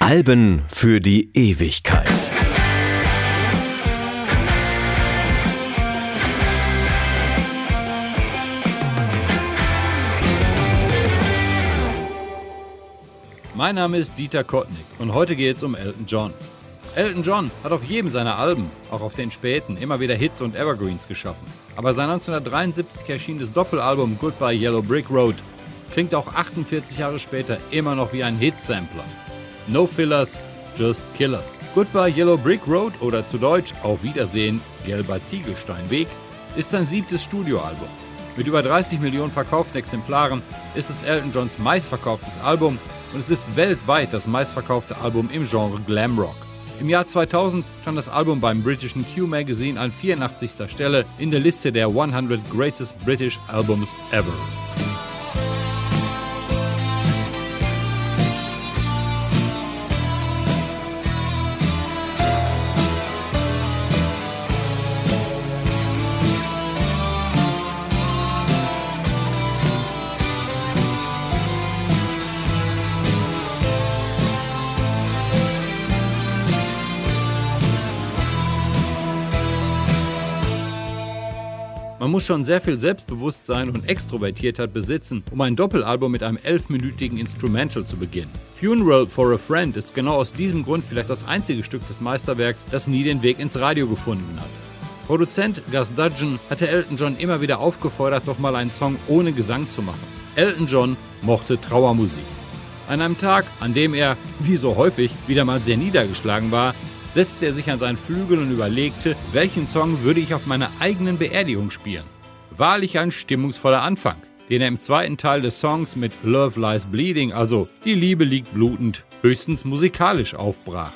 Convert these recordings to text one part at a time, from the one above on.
Alben für die Ewigkeit. Mein Name ist Dieter Kottnick und heute geht es um Elton John. Elton John hat auf jedem seiner Alben, auch auf den späten, immer wieder Hits und Evergreens geschaffen. Aber sein 1973 erschienenes Doppelalbum Goodbye Yellow Brick Road klingt auch 48 Jahre später immer noch wie ein Hit-Sampler. No Fillers, Just Killers. Goodbye Yellow Brick Road oder zu Deutsch Auf Wiedersehen, Gelber Ziegelsteinweg ist sein siebtes Studioalbum. Mit über 30 Millionen verkauften Exemplaren ist es Elton Johns meistverkauftes Album und es ist weltweit das meistverkaufte Album im Genre Glamrock. Im Jahr 2000 stand das Album beim britischen Q Magazine an 84. Stelle in der Liste der 100 Greatest British Albums Ever. Muss schon sehr viel Selbstbewusstsein und Extrovertiertheit besitzen, um ein Doppelalbum mit einem elfminütigen Instrumental zu beginnen. Funeral for a Friend ist genau aus diesem Grund vielleicht das einzige Stück des Meisterwerks, das nie den Weg ins Radio gefunden hat. Produzent Gus Dudgeon hatte Elton John immer wieder aufgefordert, noch mal einen Song ohne Gesang zu machen. Elton John mochte Trauermusik. An einem Tag, an dem er, wie so häufig, wieder mal sehr niedergeschlagen war, setzte er sich an seinen Flügel und überlegte, welchen Song würde ich auf meiner eigenen Beerdigung spielen. Wahrlich ein stimmungsvoller Anfang, den er im zweiten Teil des Songs mit Love Lies Bleeding, also Die Liebe liegt blutend, höchstens musikalisch aufbrach.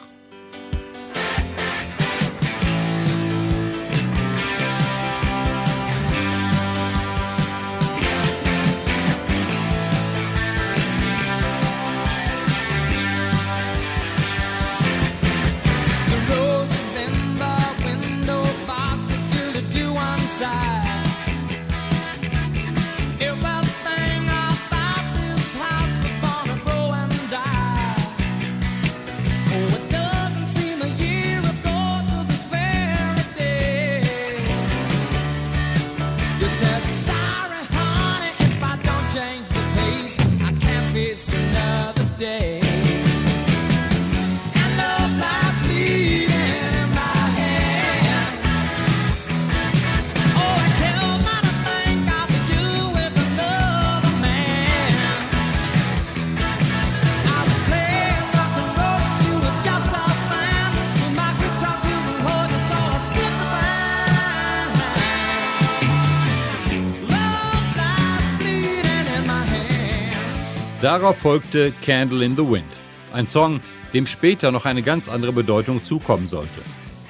Darauf folgte Candle in the Wind, ein Song, dem später noch eine ganz andere Bedeutung zukommen sollte.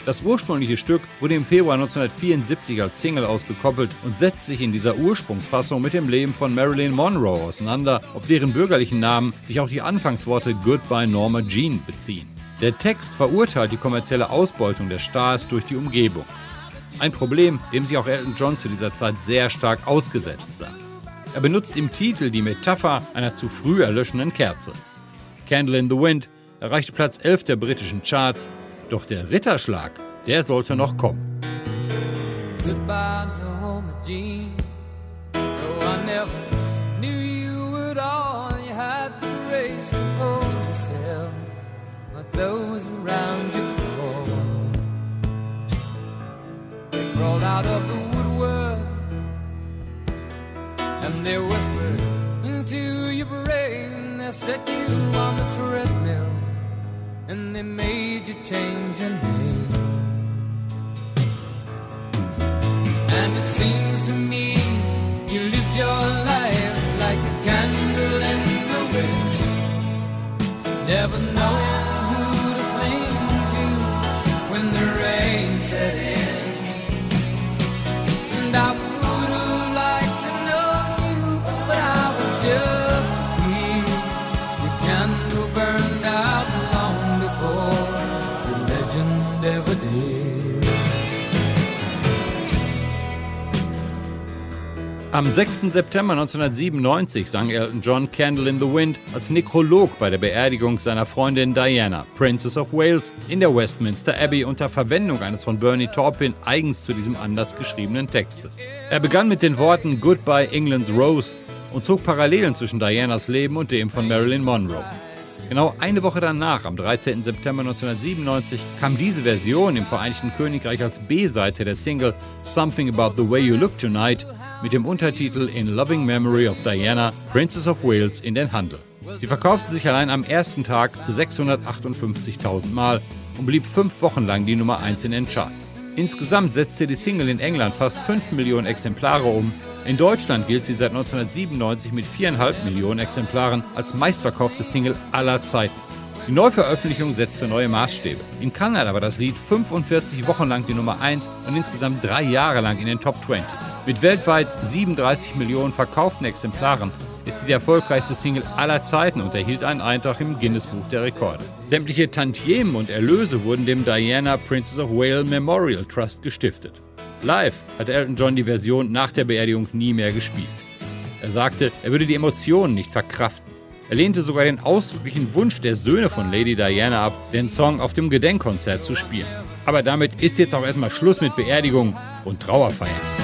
Das ursprüngliche Stück wurde im Februar 1974 als Single ausgekoppelt und setzt sich in dieser Ursprungsfassung mit dem Leben von Marilyn Monroe auseinander, auf deren bürgerlichen Namen sich auch die Anfangsworte Goodbye Norma Jean beziehen. Der Text verurteilt die kommerzielle Ausbeutung der Stars durch die Umgebung. Ein Problem, dem sich auch Elton John zu dieser Zeit sehr stark ausgesetzt sah. Er benutzt im Titel die Metapher einer zu früh erlöschenden Kerze. Candle in the Wind erreichte Platz 11 der britischen Charts, doch der Ritterschlag, der sollte noch kommen. Goodbye, set you on the treadmill, and they made you change your name. And it seems to me you lived your life like a candle in the wind, never knowing who to Am 6. September 1997 sang Elton John Candle in the Wind als Nekrolog bei der Beerdigung seiner Freundin Diana, Princess of Wales, in der Westminster Abbey unter Verwendung eines von Bernie Taupin eigens zu diesem Anlass geschriebenen Textes. Er begann mit den Worten Goodbye England's Rose und zog Parallelen zwischen Dianas Leben und dem von Marilyn Monroe. Genau eine Woche danach, am 13. September 1997, kam diese Version im Vereinigten Königreich als B-Seite der Single Something About the Way You Look Tonight mit dem Untertitel In Loving Memory of Diana, Princess of Wales in den Handel. Sie verkaufte sich allein am ersten Tag 658.000 Mal und blieb fünf Wochen lang die Nummer 1 in den Charts. Insgesamt setzte die Single in England fast 5 Millionen Exemplare um. In Deutschland gilt sie seit 1997 mit 4,5 Millionen Exemplaren als meistverkaufte Single aller Zeiten. Die Neuveröffentlichung setzte neue Maßstäbe. In Kanada war das Lied 45 Wochen lang die Nummer 1 und insgesamt drei Jahre lang in den Top 20. Mit weltweit 37 Millionen verkauften Exemplaren ist sie die erfolgreichste Single aller Zeiten und erhielt einen Eintrag im Guinness-Buch der Rekorde. Sämtliche Tantiemen und Erlöse wurden dem Diana Princess of Wales Memorial Trust gestiftet. Live hat Elton John die Version nach der Beerdigung nie mehr gespielt. Er sagte, er würde die Emotionen nicht verkraften. Er lehnte sogar den ausdrücklichen Wunsch der Söhne von Lady Diana ab, den Song auf dem Gedenkkonzert zu spielen. Aber damit ist jetzt auch erstmal Schluss mit Beerdigung und Trauerfeiern.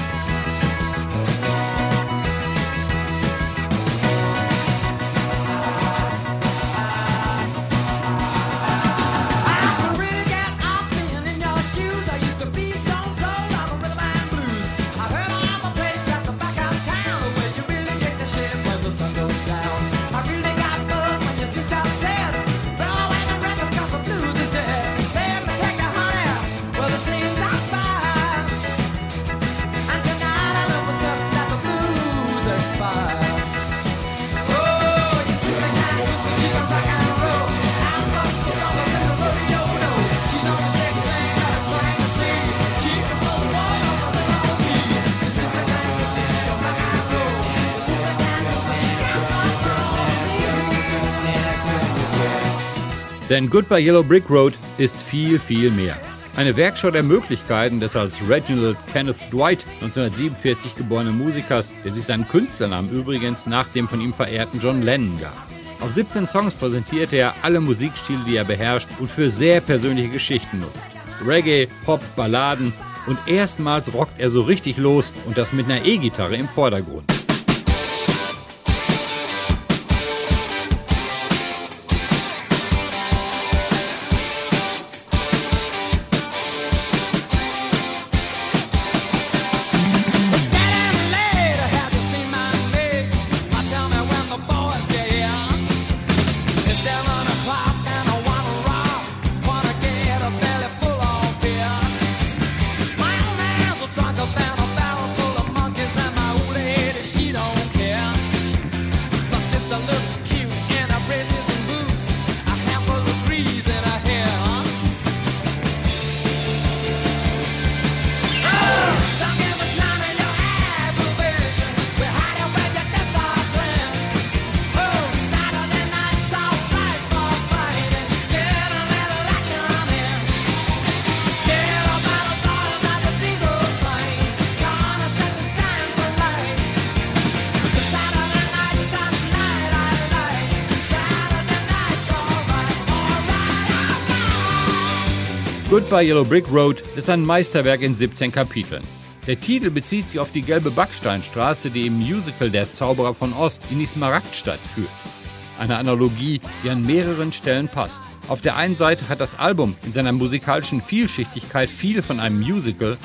Denn Goodbye Yellow Brick Road ist viel, viel mehr. Eine Werkschau der Möglichkeiten des als Reginald Kenneth Dwight 1947 geborenen Musikers, der sich seinen Künstlernamen übrigens nach dem von ihm verehrten John Lennon gab. Auf 17 Songs präsentierte er alle Musikstile, die er beherrscht und für sehr persönliche Geschichten nutzt. Reggae, Pop, Balladen und erstmals rockt er so richtig los und das mit einer E-Gitarre im Vordergrund. Goodbye Yellow Brick Road ist ein Meisterwerk in 17 Kapiteln. Der Titel bezieht sich auf die gelbe Backsteinstraße, die im Musical Der Zauberer von Oz in die Smaragdstadt führt. Eine Analogie, die an mehreren Stellen passt. Auf der einen Seite hat das Album in seiner musikalischen Vielschichtigkeit viel von einem Musical.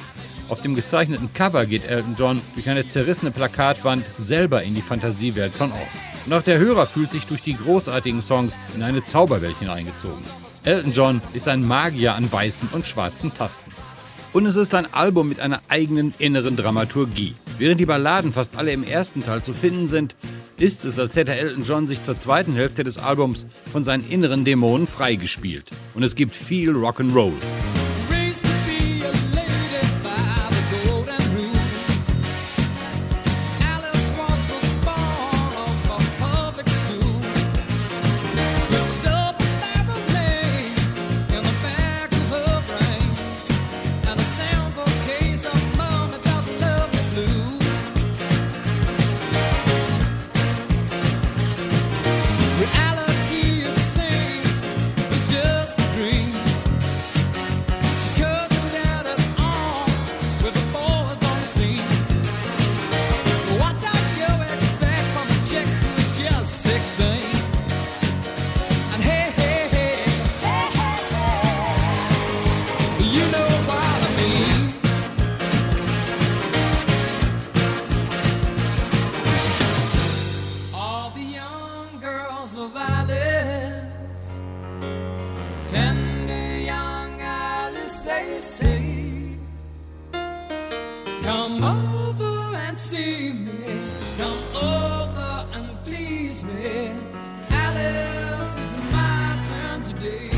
Auf dem gezeichneten Cover geht Elton John durch eine zerrissene Plakatwand selber in die Fantasiewelt von Oz. Und auch der Hörer fühlt sich durch die großartigen Songs in eine Zauberwelt hineingezogen. Elton John ist ein Magier an weißen und schwarzen Tasten. Und es ist ein Album mit einer eigenen inneren Dramaturgie. Während die Balladen fast alle im ersten Teil zu finden sind, ist es, als hätte Elton John sich zur zweiten Hälfte des Albums von seinen inneren Dämonen freigespielt. Und es gibt viel Rock'n'Roll. no. Tender young Alice, they say, come over and see me, come over and please me. Alice, it's my turn today.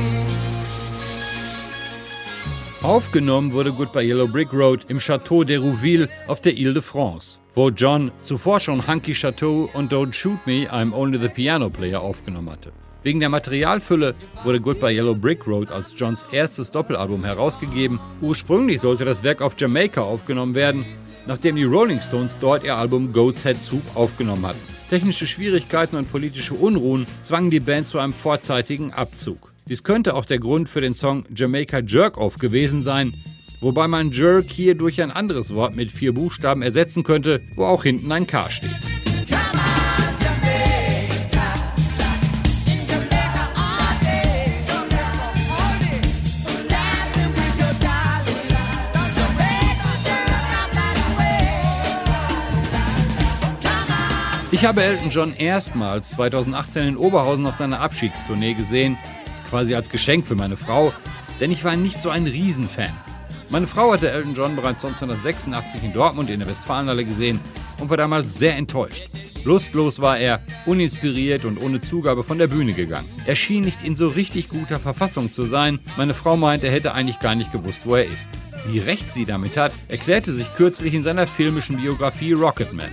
Aufgenommen wurde Goodbye Yellow Brick Road im Château d'Hérouville auf der Ile de France wo John zuvor schon Hunky Chateau und Don't Shoot Me, I'm Only the Piano Player aufgenommen hatte. Wegen der Materialfülle wurde Goodbye Yellow Brick Road als Johns erstes Doppelalbum herausgegeben. Ursprünglich sollte das Werk auf Jamaika aufgenommen werden, nachdem die Rolling Stones dort ihr Album Goat's Head Soup aufgenommen hatten. Technische Schwierigkeiten und politische Unruhen zwangen die Band zu einem vorzeitigen Abzug. Dies könnte auch der Grund für den Song Jamaica Jerk Off gewesen sein, wobei man Jerk hier durch ein anderes Wort mit vier Buchstaben ersetzen könnte, wo auch hinten ein K steht. Ich habe Elton John erstmals 2018 in Oberhausen auf seiner Abschiedstournee gesehen, quasi als Geschenk für meine Frau, denn ich war nicht so ein Riesenfan. Meine Frau hatte Elton John bereits 1986 in Dortmund in der Westfalenhalle gesehen und war damals sehr enttäuscht. Lustlos war er, uninspiriert und ohne Zugabe von der Bühne gegangen. Er schien nicht in so richtig guter Verfassung zu sein. Meine Frau meint, er hätte eigentlich gar nicht gewusst, wo er ist. Wie recht sie damit hat, erklärte sich kürzlich in seiner filmischen Biografie Rocketman.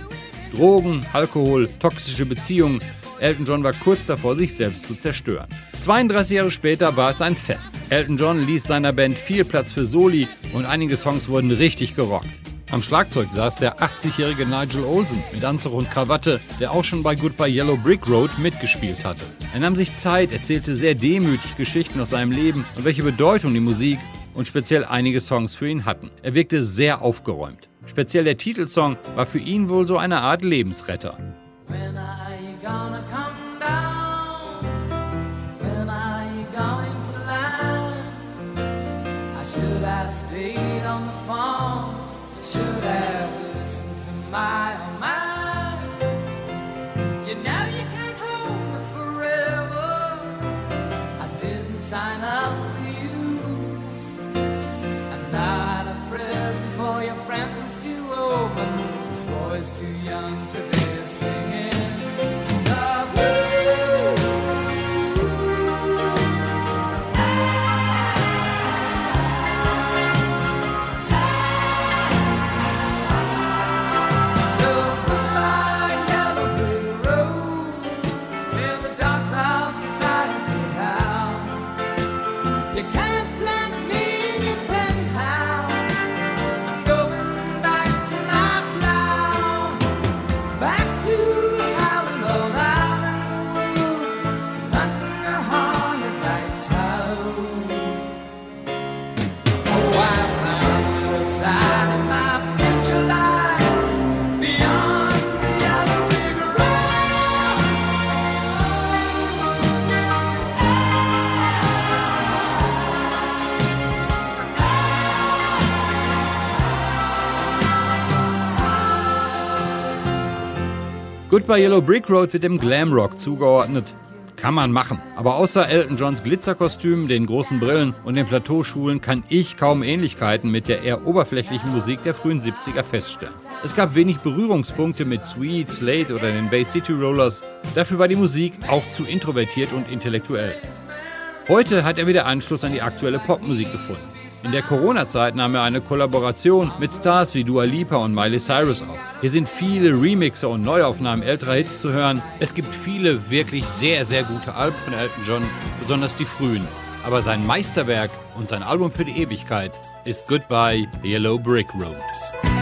Drogen, Alkohol, toxische Beziehungen. Elton John war kurz davor, sich selbst zu zerstören. 32 Jahre später war es ein Fest. Elton John ließ seiner Band viel Platz für Soli und einige Songs wurden richtig gerockt. Am Schlagzeug saß der 80-jährige Nigel Olsen mit Anzug und Krawatte, der auch schon bei Goodbye Yellow Brick Road mitgespielt hatte. Er nahm sich Zeit, erzählte sehr demütig Geschichten aus seinem Leben und welche Bedeutung die Musik und speziell einige Songs für ihn hatten. Er wirkte sehr aufgeräumt. Speziell der Titelsong war für ihn wohl so eine Art Lebensretter. Should I stay on the phone? Should I listen to my own mind? You know you can't hold me forever. I didn't sign up for you. I'm not a present for your friends to open. This boy's too young to be. Goodbye Yellow Brick Road wird dem Glamrock zugeordnet. Kann man machen. Aber außer Elton Johns Glitzerkostüm, den großen Brillen und den Plateauschulen kann ich kaum Ähnlichkeiten mit der eher oberflächlichen Musik der frühen 70er feststellen. Es gab wenig Berührungspunkte mit Sweet, Slate oder den Bay City Rollers. Dafür war die Musik auch zu introvertiert und intellektuell. Heute hat er wieder Anschluss an die aktuelle Popmusik gefunden. In der Corona-Zeit nahm er eine Kollaboration mit Stars wie Dua Lipa und Miley Cyrus auf. Hier sind viele Remixer und Neuaufnahmen älterer Hits zu hören. Es gibt viele wirklich sehr, sehr gute Alben von Elton John, besonders die frühen. Aber sein Meisterwerk und sein Album für die Ewigkeit ist Goodbye Yellow Brick Road.